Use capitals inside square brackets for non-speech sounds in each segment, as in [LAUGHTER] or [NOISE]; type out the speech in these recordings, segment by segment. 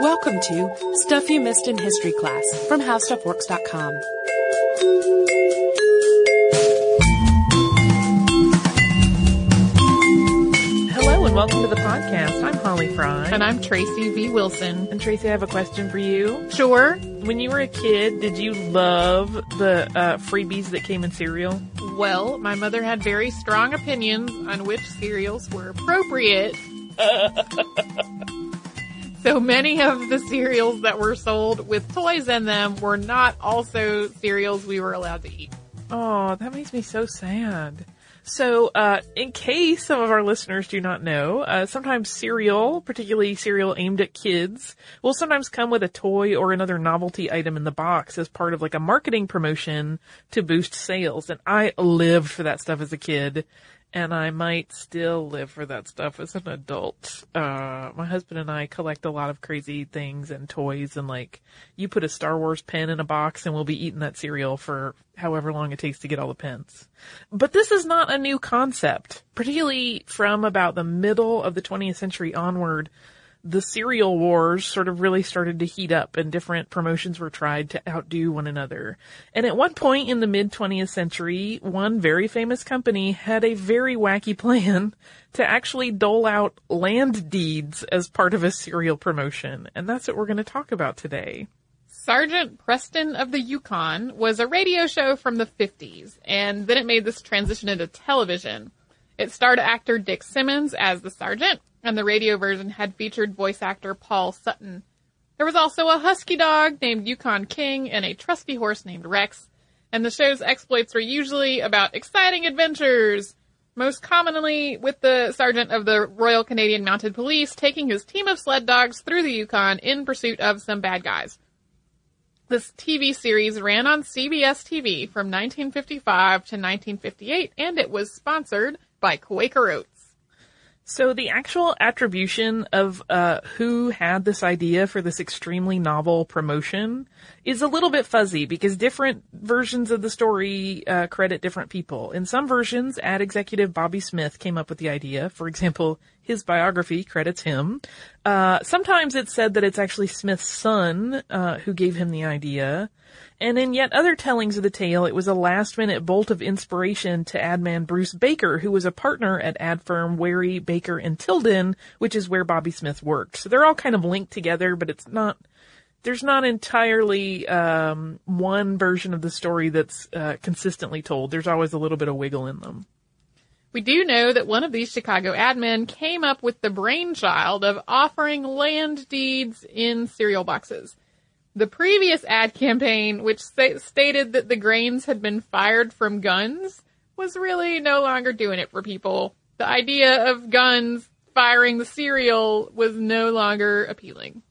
Welcome to Stuff You Missed in History Class from HowStuffWorks.com. Hello and welcome to the podcast. I'm Holly Fry. And I'm Tracy V. Wilson. And Tracy, I have a question for you. Sure. When you were a kid, did you love the uh, freebies that came in cereal? Well, my mother had very strong opinions on which cereals were appropriate. [LAUGHS] so many of the cereals that were sold with toys in them were not also cereals we were allowed to eat. Oh, that makes me so sad. So, uh, in case some of our listeners do not know, uh, sometimes cereal, particularly cereal aimed at kids, will sometimes come with a toy or another novelty item in the box as part of like a marketing promotion to boost sales. And I lived for that stuff as a kid and I might still live for that stuff as an adult. Uh, my husband and I collect a lot of crazy things and toys and like, you put a Star Wars pen in a box and we'll be eating that cereal for however long it takes to get all the pens. But this is not a new concept, particularly from about the middle of the 20th century onward the cereal wars sort of really started to heat up and different promotions were tried to outdo one another. And at one point in the mid 20th century, one very famous company had a very wacky plan [LAUGHS] to actually dole out land deeds as part of a cereal promotion. And that's what we're going to talk about today. Sergeant Preston of the Yukon was a radio show from the 50s, and then it made this transition into television. It starred actor Dick Simmons as the sergeant, and the radio version had featured voice actor Paul Sutton. There was also a husky dog named Yukon King and a trusty horse named Rex, and the show's exploits were usually about exciting adventures, most commonly with the sergeant of the Royal Canadian Mounted Police taking his team of sled dogs through the Yukon in pursuit of some bad guys. This TV series ran on CBS TV from 1955 to 1958, and it was sponsored by Quaker Oats. So the actual attribution of uh, who had this idea for this extremely novel promotion is a little bit fuzzy because different versions of the story uh, credit different people. In some versions, ad executive Bobby Smith came up with the idea. For example, his biography credits him. Uh, sometimes it's said that it's actually Smith's son uh, who gave him the idea. And in yet other tellings of the tale, it was a last minute bolt of inspiration to ad man Bruce Baker, who was a partner at ad firm Wary, Baker, and Tilden, which is where Bobby Smith worked. So they're all kind of linked together, but it's not, there's not entirely, um, one version of the story that's, uh, consistently told. There's always a little bit of wiggle in them. We do know that one of these Chicago ad men came up with the brainchild of offering land deeds in cereal boxes. The previous ad campaign, which st- stated that the grains had been fired from guns, was really no longer doing it for people. The idea of guns firing the cereal was no longer appealing.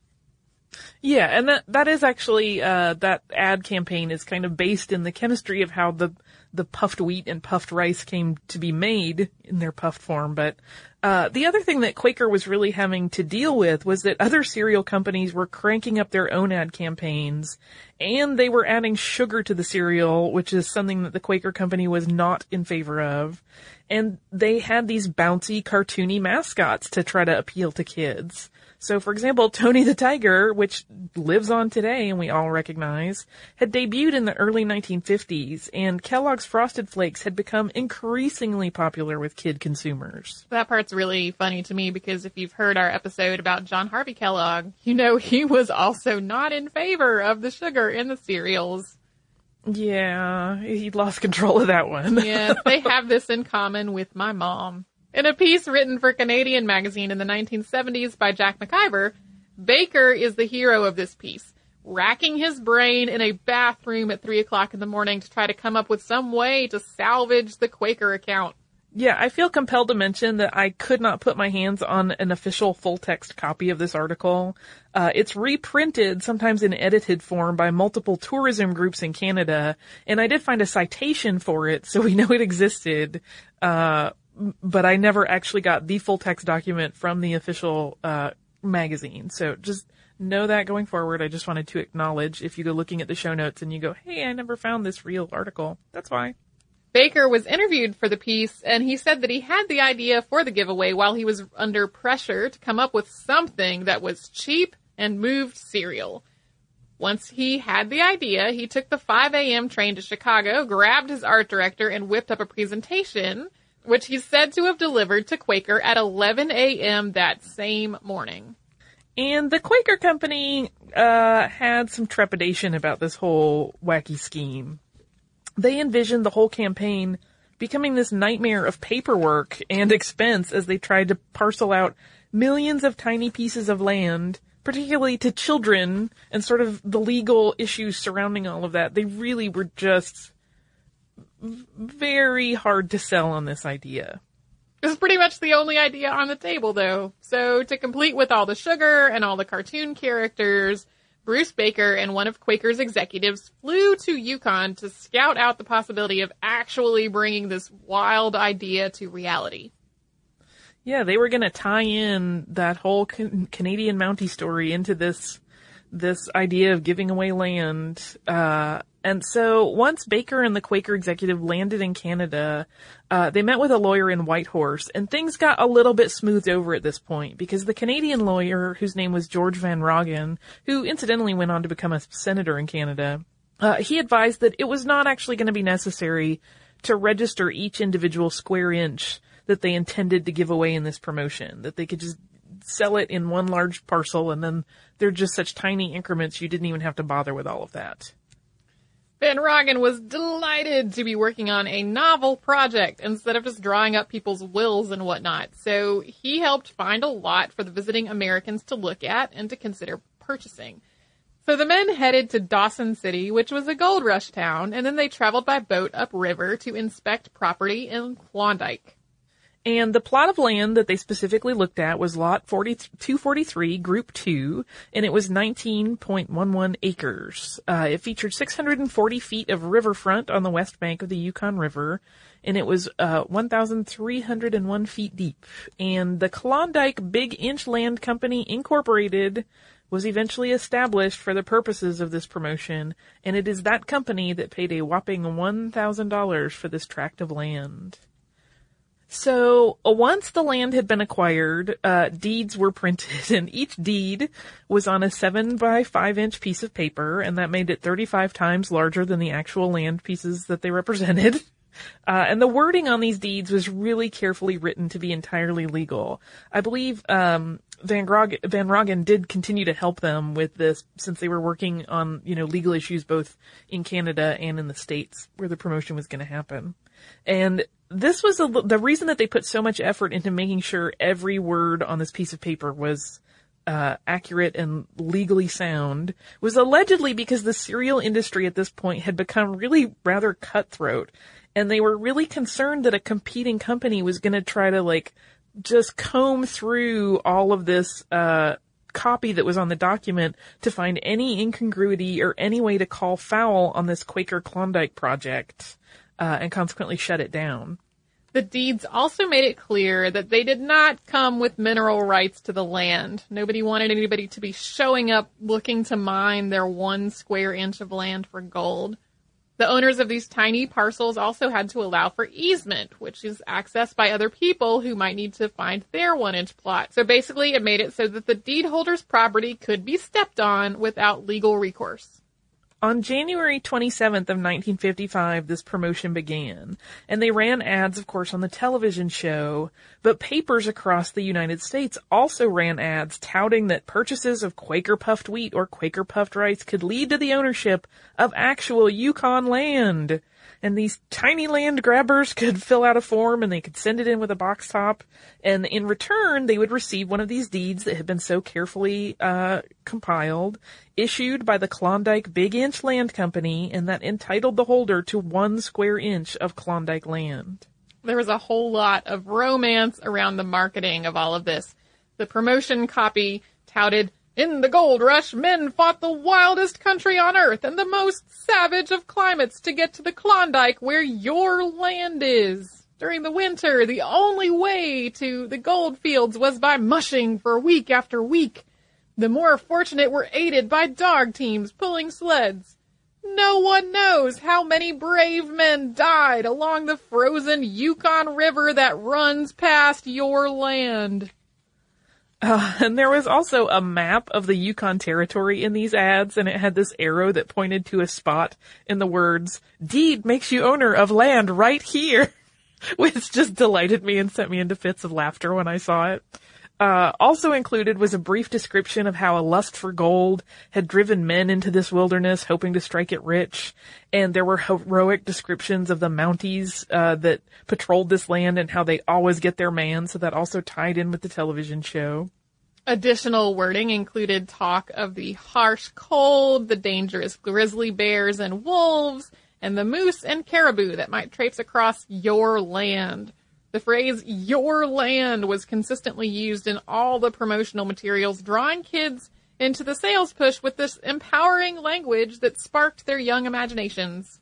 Yeah, and that that is actually uh, that ad campaign is kind of based in the chemistry of how the the puffed wheat and puffed rice came to be made in their puffed form. But uh, the other thing that Quaker was really having to deal with was that other cereal companies were cranking up their own ad campaigns, and they were adding sugar to the cereal, which is something that the Quaker company was not in favor of. And they had these bouncy, cartoony mascots to try to appeal to kids. So for example, Tony the Tiger, which lives on today and we all recognize, had debuted in the early 1950s and Kellogg's Frosted Flakes had become increasingly popular with kid consumers. That part's really funny to me because if you've heard our episode about John Harvey Kellogg, you know he was also not in favor of the sugar in the cereals. Yeah, he lost control of that one. yeah, they [LAUGHS] have this in common with my mom. In a piece written for Canadian magazine in the 1970s by Jack McIver, Baker is the hero of this piece, racking his brain in a bathroom at 3 o'clock in the morning to try to come up with some way to salvage the Quaker account. Yeah, I feel compelled to mention that I could not put my hands on an official full text copy of this article. Uh, it's reprinted, sometimes in edited form, by multiple tourism groups in Canada, and I did find a citation for it, so we know it existed. Uh, but I never actually got the full text document from the official uh, magazine. So just know that going forward. I just wanted to acknowledge if you go looking at the show notes and you go, "Hey, I never found this real article." That's why. Baker was interviewed for the piece and he said that he had the idea for the giveaway while he was under pressure to come up with something that was cheap and moved cereal. Once he had the idea, he took the 5 a.m. train to Chicago, grabbed his art director, and whipped up a presentation, which he's said to have delivered to Quaker at 11 a.m. that same morning. And the Quaker Company uh, had some trepidation about this whole wacky scheme. They envisioned the whole campaign becoming this nightmare of paperwork and expense as they tried to parcel out millions of tiny pieces of land, particularly to children, and sort of the legal issues surrounding all of that. They really were just very hard to sell on this idea. It was pretty much the only idea on the table, though. So, to complete with all the sugar and all the cartoon characters, Bruce Baker and one of Quaker's executives flew to Yukon to scout out the possibility of actually bringing this wild idea to reality. Yeah, they were going to tie in that whole can- Canadian Mountie story into this this idea of giving away land. Uh, and so once Baker and the Quaker executive landed in Canada, uh, they met with a lawyer in Whitehorse, and things got a little bit smoothed over at this point because the Canadian lawyer, whose name was George Van Roggen, who incidentally went on to become a senator in Canada, uh, he advised that it was not actually going to be necessary to register each individual square inch that they intended to give away in this promotion, that they could just sell it in one large parcel and then they're just such tiny increments you didn't even have to bother with all of that. Van Roggen was delighted to be working on a novel project instead of just drawing up people's wills and whatnot. So he helped find a lot for the visiting Americans to look at and to consider purchasing. So the men headed to Dawson City, which was a gold rush town, and then they traveled by boat upriver to inspect property in Klondike. And the plot of land that they specifically looked at was lot 40, 243, group 2, and it was 19.11 acres. Uh, it featured 640 feet of riverfront on the west bank of the Yukon River, and it was uh, 1,301 feet deep. And the Klondike Big Inch Land Company Incorporated was eventually established for the purposes of this promotion, and it is that company that paid a whopping $1,000 for this tract of land. So uh, once the land had been acquired, uh, deeds were printed, [LAUGHS] and each deed was on a seven by five inch piece of paper, and that made it 35 times larger than the actual land pieces that they represented. [LAUGHS] Uh, and the wording on these deeds was really carefully written to be entirely legal. I believe um, Van, Grog- Van Roggen did continue to help them with this since they were working on you know legal issues both in Canada and in the states where the promotion was going to happen. And this was a, the reason that they put so much effort into making sure every word on this piece of paper was uh, accurate and legally sound was allegedly because the cereal industry at this point had become really rather cutthroat. And they were really concerned that a competing company was going to try to like just comb through all of this uh, copy that was on the document to find any incongruity or any way to call foul on this Quaker Klondike project uh, and consequently shut it down. The deeds also made it clear that they did not come with mineral rights to the land. Nobody wanted anybody to be showing up looking to mine their one square inch of land for gold. The owners of these tiny parcels also had to allow for easement, which is accessed by other people who might need to find their one inch plot. So basically it made it so that the deed holder's property could be stepped on without legal recourse. On January 27th of 1955, this promotion began, and they ran ads, of course, on the television show, but papers across the United States also ran ads touting that purchases of Quaker puffed wheat or Quaker puffed rice could lead to the ownership of actual Yukon land. And these tiny land grabbers could fill out a form and they could send it in with a box top. And in return they would receive one of these deeds that had been so carefully uh, compiled issued by the klondike big inch land company and that entitled the holder to one square inch of klondike land there was a whole lot of romance around the marketing of all of this the promotion copy touted in the gold rush, men fought the wildest country on earth and the most savage of climates to get to the Klondike where your land is. During the winter, the only way to the gold fields was by mushing for week after week. The more fortunate were aided by dog teams pulling sleds. No one knows how many brave men died along the frozen Yukon River that runs past your land. Uh, and there was also a map of the Yukon Territory in these ads, and it had this arrow that pointed to a spot in the words, deed makes you owner of land right here, [LAUGHS] which just delighted me and sent me into fits of laughter when I saw it. Uh, also included was a brief description of how a lust for gold had driven men into this wilderness, hoping to strike it rich. And there were heroic descriptions of the Mounties uh, that patrolled this land and how they always get their man. So that also tied in with the television show. Additional wording included talk of the harsh cold, the dangerous grizzly bears and wolves, and the moose and caribou that might traipse across your land. The phrase your land was consistently used in all the promotional materials, drawing kids into the sales push with this empowering language that sparked their young imaginations.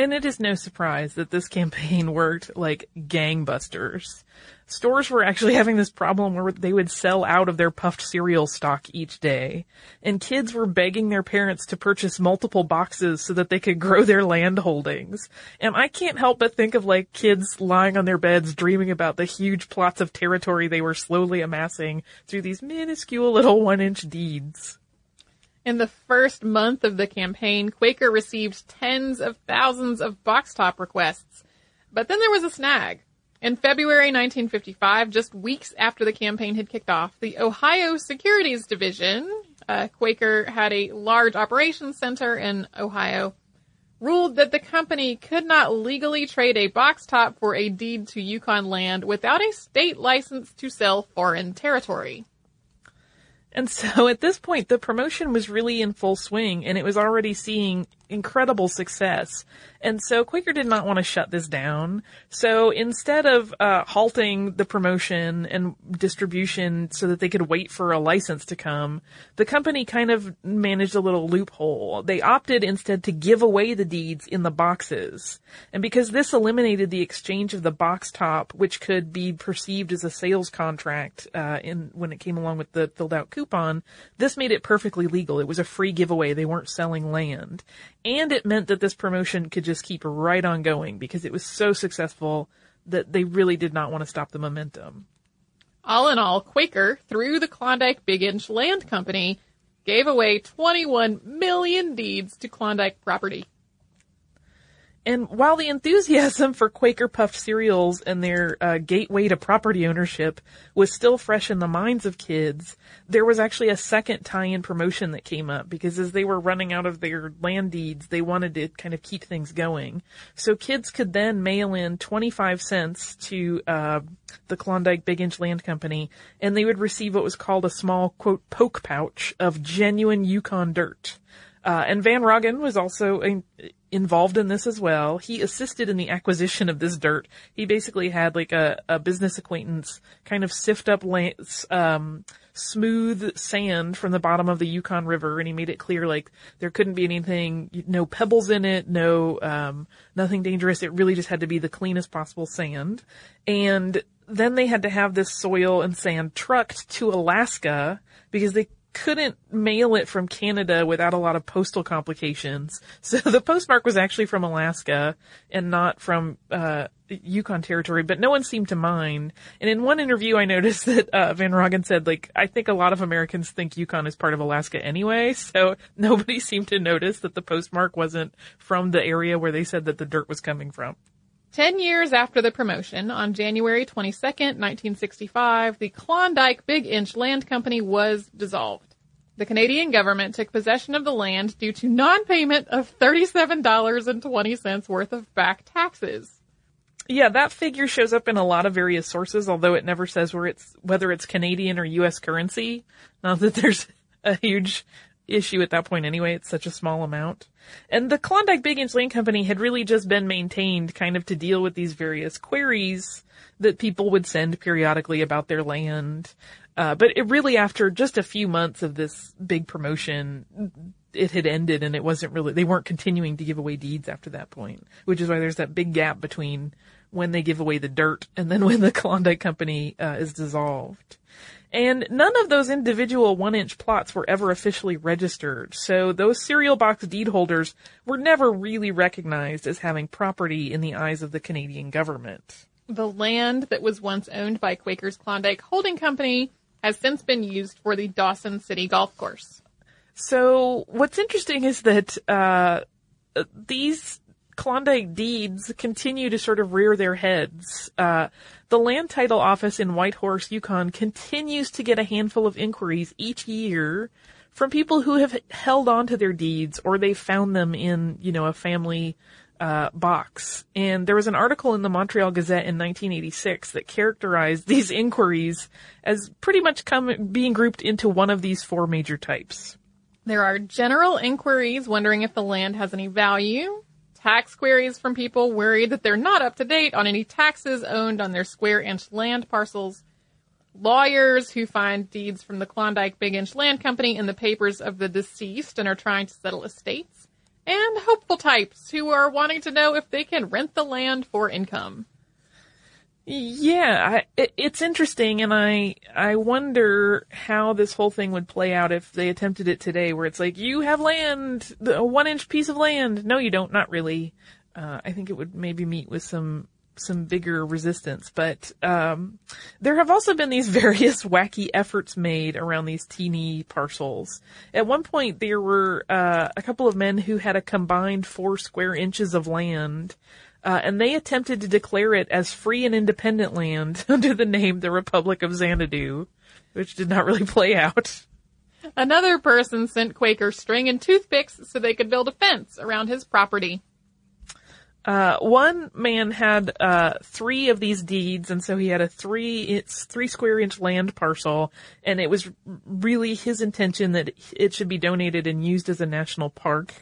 And it is no surprise that this campaign [LAUGHS] worked like gangbusters. Stores were actually having this problem where they would sell out of their puffed cereal stock each day. And kids were begging their parents to purchase multiple boxes so that they could grow their land holdings. And I can't help but think of like kids lying on their beds dreaming about the huge plots of territory they were slowly amassing through these minuscule little one inch deeds. In the first month of the campaign, Quaker received tens of thousands of box top requests. But then there was a snag. In February 1955, just weeks after the campaign had kicked off, the Ohio Securities Division, uh, Quaker had a large operations center in Ohio, ruled that the company could not legally trade a box top for a deed to Yukon land without a state license to sell foreign territory. And so at this point, the promotion was really in full swing and it was already seeing incredible success. And so Quaker did not want to shut this down. So instead of uh, halting the promotion and distribution so that they could wait for a license to come, the company kind of managed a little loophole. They opted instead to give away the deeds in the boxes. And because this eliminated the exchange of the box top, which could be perceived as a sales contract uh, in when it came along with the filled out coupon, this made it perfectly legal. It was a free giveaway. They weren't selling land. And it meant that this promotion could just keep right on going because it was so successful that they really did not want to stop the momentum. All in all, Quaker, through the Klondike Big Inch Land Company, gave away 21 million deeds to Klondike property. And while the enthusiasm for Quaker puffed cereals and their uh, gateway to property ownership was still fresh in the minds of kids, there was actually a second tie-in promotion that came up because as they were running out of their land deeds, they wanted to kind of keep things going. So kids could then mail in 25 cents to uh, the Klondike Big Inch Land Company, and they would receive what was called a small quote poke pouch of genuine Yukon dirt. Uh, and Van Roggen was also in, involved in this as well. He assisted in the acquisition of this dirt. He basically had like a, a business acquaintance kind of sift up um, smooth sand from the bottom of the Yukon River, and he made it clear like there couldn't be anything, no pebbles in it, no um, nothing dangerous. It really just had to be the cleanest possible sand. And then they had to have this soil and sand trucked to Alaska because they couldn't mail it from Canada without a lot of postal complications. [LAUGHS] So the postmark was actually from Alaska and not from uh, Yukon territory, but no one seemed to mind. And in one interview, I noticed [LAUGHS] that uh, Van Roggen said, like, I think a lot of Americans think Yukon is part of Alaska anyway, [LAUGHS] so nobody seemed to notice that the postmark wasn't from the area where they said that the dirt was coming from. Ten years after the promotion, on January 22nd, 1965, the Klondike Big Inch Land Company was dissolved. The Canadian government took possession of the land due to non-payment of $37.20 worth of back taxes. Yeah, that figure shows up in a lot of various sources, although it never says where it's whether it's Canadian or US currency. Not that there's [LAUGHS] a huge issue at that point anyway. It's such a small amount. And the Klondike Big Inch Land Company had really just been maintained kind of to deal with these various queries that people would send periodically about their land. Uh, but it really, after just a few months of this big promotion, it had ended and it wasn't really, they weren't continuing to give away deeds after that point, which is why there's that big gap between when they give away the dirt and then when the Klondike Company uh, is dissolved. And none of those individual one inch plots were ever officially registered, so those cereal box deed holders were never really recognized as having property in the eyes of the Canadian government. The land that was once owned by Quaker's Klondike Holding Company has since been used for the Dawson City Golf Course. So what's interesting is that uh, these Klondike deeds continue to sort of rear their heads. Uh, the land title office in Whitehorse, Yukon continues to get a handful of inquiries each year from people who have held on to their deeds or they found them in, you know, a family uh, box. And there was an article in the Montreal Gazette in 1986 that characterized [LAUGHS] these inquiries as pretty much come, being grouped into one of these four major types. There are general inquiries wondering if the land has any value, tax queries from people worried that they're not up to date on any taxes owned on their square inch land parcels, lawyers who find deeds from the Klondike Big Inch Land Company in the papers of the deceased and are trying to settle estates, and hopeful types who are wanting to know if they can rent the land for income. Yeah, I, it's interesting, and I I wonder how this whole thing would play out if they attempted it today, where it's like you have land, a one inch piece of land. No, you don't. Not really. Uh, I think it would maybe meet with some some bigger resistance, but um, there have also been these [LAUGHS] various wacky efforts made around these teeny parcels. At one point, there were uh, a couple of men who had a combined four square inches of land uh, and they attempted to declare it as free and independent land [LAUGHS] under the name the Republic of Xanadu, which did not really play out. Another person sent Quaker string and toothpicks so they could build a fence around his property. Uh, one man had uh, three of these deeds, and so he had a three it's three square inch land parcel, and it was really his intention that it should be donated and used as a national park.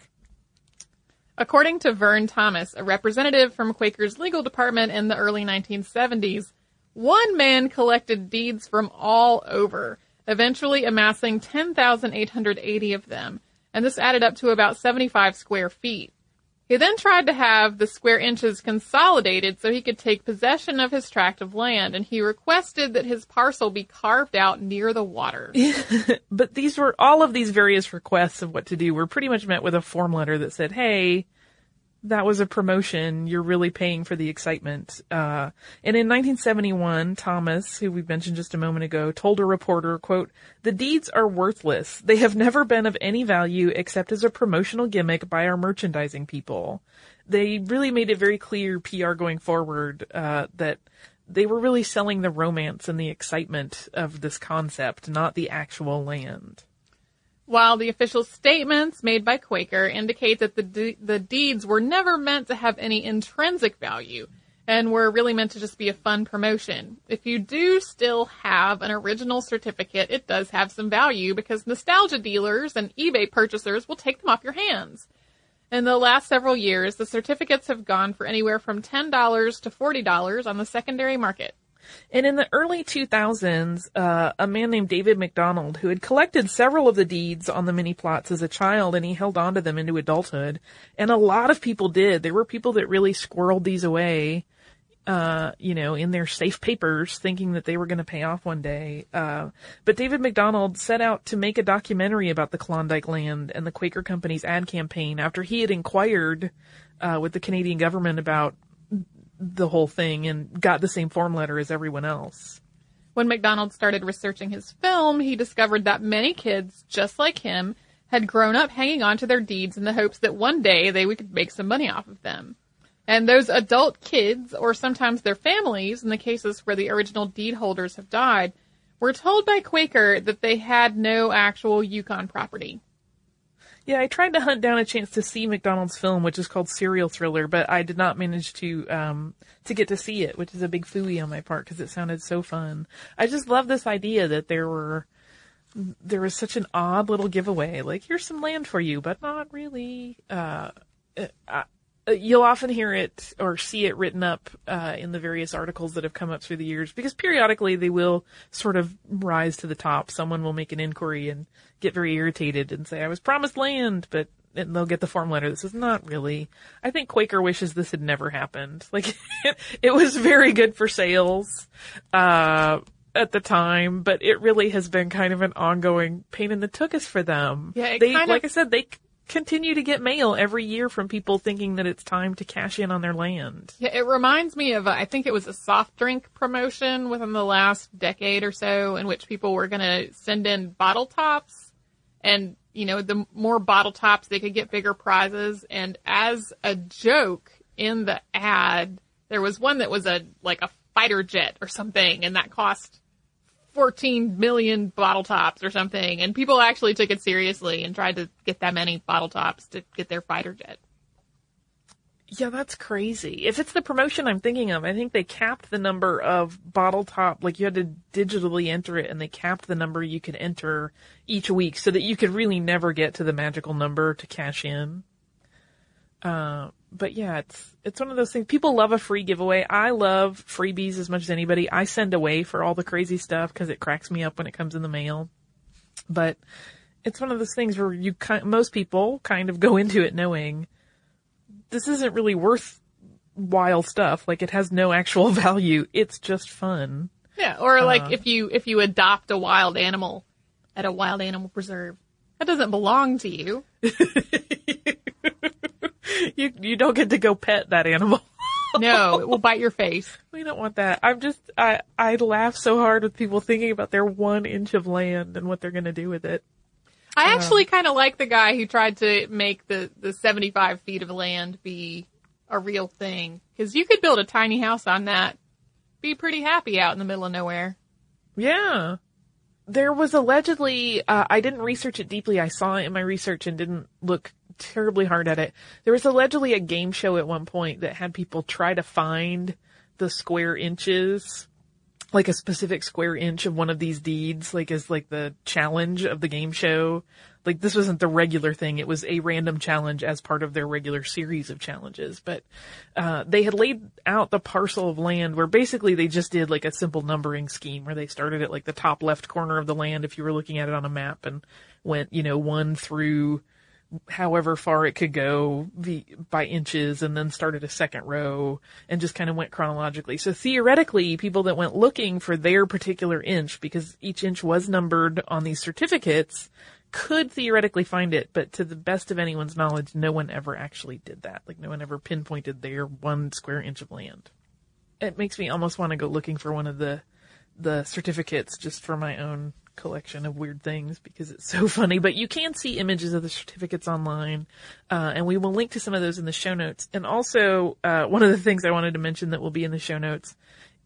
According to Vern Thomas, a representative from Quaker's legal department in the early 1970s, one man collected deeds from all over, eventually amassing 10,880 of them, and this added up to about 75 square feet. He then tried to have the square inches consolidated so he could take possession of his tract of land, and he requested that his parcel be carved out near the water. [LAUGHS] but these were, all of these various requests of what to do were pretty much met with a form letter that said, hey, that was a promotion. You're really paying for the excitement. Uh, and in 1971, Thomas, who we mentioned just a moment ago, told a reporter, quote, the deeds are worthless. They have never been of any value except as a promotional gimmick by our merchandising people. They really made it very clear PR going forward, uh, that they were really selling the romance and the excitement of this concept, not the actual land. While the official statements made by Quaker indicate that the, de- the deeds were never meant to have any intrinsic value and were really meant to just be a fun promotion. If you do still have an original certificate, it does have some value because nostalgia dealers and eBay purchasers will take them off your hands. In the last several years, the certificates have gone for anywhere from $10 to $40 on the secondary market. And in the early 2000s, uh, a man named David McDonald, who had collected several of the deeds on the mini plots as a child, and he held on to them into adulthood, and a lot of people did. There were people that really squirreled these away, uh, you know, in their safe papers, thinking that they were going to pay off one day. Uh, but David McDonald set out to make a documentary about the Klondike land and the Quaker Company's ad campaign after he had inquired uh, with the Canadian government about the whole thing and got the same form letter as everyone else. When McDonald started researching his film, he discovered that many kids, just like him, had grown up hanging on to their deeds in the hopes that one day they could make some money off of them. And those adult kids, or sometimes their families, in the cases where the original deed holders have died, were told by Quaker that they had no actual Yukon property. Yeah, I tried to hunt down a chance to see McDonald's film, which is called Serial Thriller, but I did not manage to um, to get to see it, which is a big fooey on my part because it sounded so fun. I just love this idea that there were there was such an odd little giveaway, like here's some land for you, but not really. Uh, uh, uh, you'll often hear it or see it written up uh, in the various articles that have come up through the years because periodically they will sort of rise to the top. Someone will make an inquiry and get very irritated and say, "I was promised land," but and they'll get the form letter This is "Not really." I think Quaker wishes this had never happened. [LAUGHS] Like it, was very good for sales. Uh, at the time, but it really has been kind of an ongoing pain in the tuchus for them. Yeah, they, kind like of, I said, they continue to get mail every year from people thinking that it's time to cash in on their land. Yeah, it reminds me of, I think it was a soft drink promotion within the last decade or so in which people were going to send in bottle tops and, you know, the more bottle tops, they could get bigger prizes. And as a joke in the ad, there was one that was a, like a fighter jet or something and that cost 14 million bottle tops or something. And people actually took it seriously and tried to get that many bottle tops to get their fighter jet. Yeah, that's crazy. If it's the promotion I'm thinking of, I think they capped the number of bottle top, like you had to digitally enter it and they capped the number you could enter each week so that you could really never get to the magical number to cash in. Uh, but yeah, it's, it's one of those things. People love a free giveaway. I love freebies as much as anybody. I send away for all the crazy stuff because it cracks me up when it comes in the mail. But it's one of those things where you most people kind of go [LAUGHS] into it knowing this isn't really worthwhile stuff. Like it has no actual [LAUGHS] value. It's just fun. Yeah, or like uh-huh. if you if you adopt a wild animal at a wild animal preserve, that doesn't belong to you. [LAUGHS] You you don't get to go pet that animal. [LAUGHS] No, it will bite your face. we don't want that. I'm just I I laugh so hard with people thinking about their one inch of land and what they're gonna do with it. I actually kind of like the guy who tried to make the the 75 feet of land be a real thing because you could build a tiny house on that, be pretty happy out in the middle of nowhere. Yeah. There was allegedly, uh, I didn't research it deeply. I saw it in my research and didn't look terribly hard at it. There was allegedly a game show at one point that had people try to find the square inches, like a specific square inch of one of these deeds, like as like the challenge of the game show. Like this wasn't the regular thing. It was a random challenge as part of their regular series of challenges. But, uh, they had laid out the parcel of land where basically they just did like a simple numbering scheme where they started at like the top left corner of the land if you were looking at it on a map and went, you know, one through however far it could go the, by inches and then started a second row and just kind of went chronologically. So theoretically, people that went looking for their particular inch because each inch was numbered on these certificates could theoretically find it, but to the best of anyone's knowledge, no one ever actually did that. Like no one ever pinpointed their one square inch of land. It makes me almost want to go looking for one of the the certificates just for my own collection of weird things because it's so [LAUGHS] funny. But you can see images of the certificates online, uh, and we will link to some of those in the show notes. And also, uh, one of the things I wanted to mention that will be in the show notes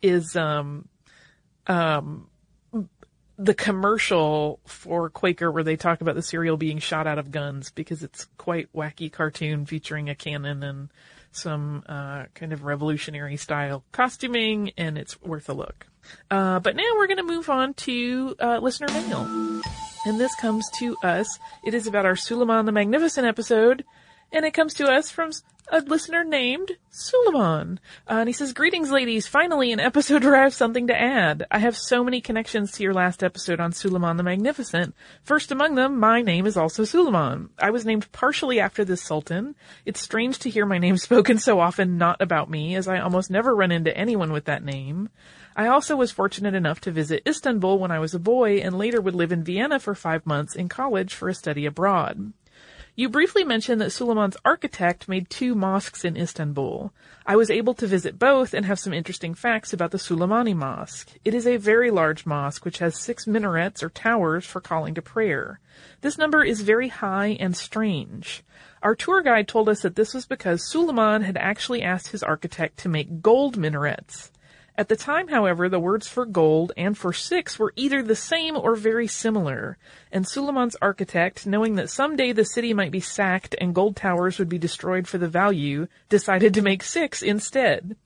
is um, um, the commercial for Quaker where they talk about the cereal being shot out of guns because it's quite wacky cartoon featuring a cannon and some uh, kind of revolutionary style costuming, and it's worth a look. Uh, but now we're going to move on to uh, listener mail. And this comes to us. It is about our Suleiman the Magnificent episode, and it comes to us from a listener named Suleiman. Uh, and he says, Greetings, ladies. Finally, an episode where I have something to add. I have so many connections to your last episode on Suleiman the Magnificent. First among them, my name is also Suleiman. I was named partially after this sultan. It's strange to hear my name [LAUGHS] spoken so often not about me, as I almost never run into anyone with that name. I also was fortunate enough to visit Istanbul when I was a boy and later would live in Vienna for five months in college for a study abroad. You briefly mentioned that Suleiman's architect made two mosques in Istanbul. I was able to visit both and have some interesting facts about the Suleimani Mosque. It is a very large mosque which has six minarets or towers for calling to prayer. This number is very high and strange. Our tour guide told us that this was because Suleiman had actually asked his architect to make gold minarets. At the time, however, the words for gold and for six were either the same or very similar, and Suleiman's architect, knowing that someday the city might be sacked and gold towers would be destroyed for the value, decided to make six instead.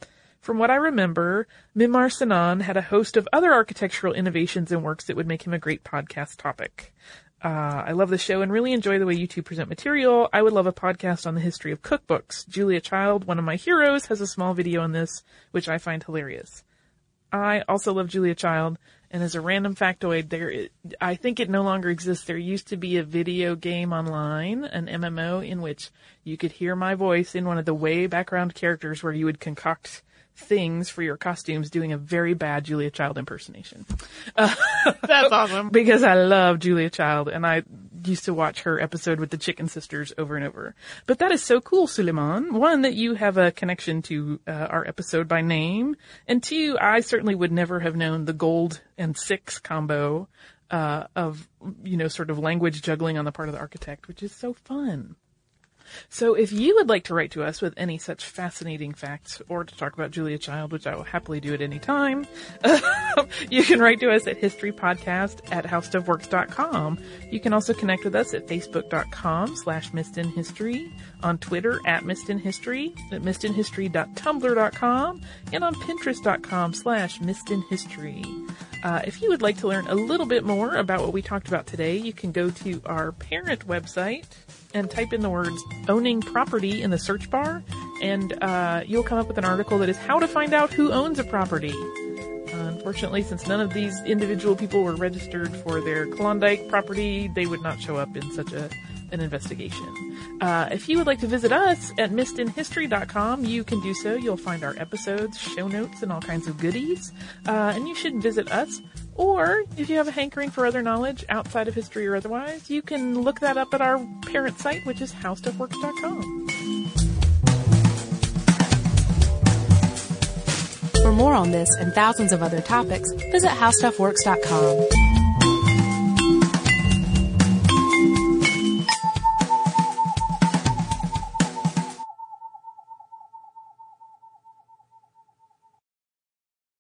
From what I remember, Mimar Sinan had a host of other architectural innovations and works that would make him a great podcast topic. Uh, I love the show and really enjoy the way you two present material. I would love a podcast on the history of cookbooks. Julia Child, one of my heroes, has a small video on this, which I find hilarious. I also love Julia Child, and as a random factoid, there, I think it no longer exists. There used to be a video game online, an MMO, in which you could hear my voice in one of the way background characters where you would concoct things for your costumes doing a very bad Julia Child impersonation. [LAUGHS] That's awesome. because I love Julia Child and I used to watch her episode with the Chicken Sisters over and over. But that is so cool, Suleiman. One, that you have a connection to uh, our episode by name, and two, I certainly would never have known the gold and six combo uh, of you know sort of language juggling on the part of the architect, which is so fun. So if you would like to write to us with any such fascinating facts or to talk about Julia Child, which I will happily do at any time, [LAUGHS] you can write to us at historypodcast at howstuffworks.com. You can also connect with us at facebook.com slash missedinhistory, on Twitter at missedinhistory, at missedinhistory.tumblr.com, and on pinterest.com slash missedinhistory. Uh, if you would like to learn a little bit more about what we talked about today, you can go to our parent website, and type in the words owning property in the search bar, and uh, you'll come up with an article that is how to find out who owns a property. Uh, unfortunately, since none of these individual people were registered for their Klondike property, they would not show up in such a an investigation. Uh, if you would like to visit us at missedinhistory.com, you can do so. You'll find our episodes, show notes, and all kinds of goodies. Uh, and you should visit us or if you have a hankering for other knowledge outside of history or otherwise, you can look that up at our parent site, which is howstuffworks.com. For more on this and thousands of other topics, visit howstuffworks.com.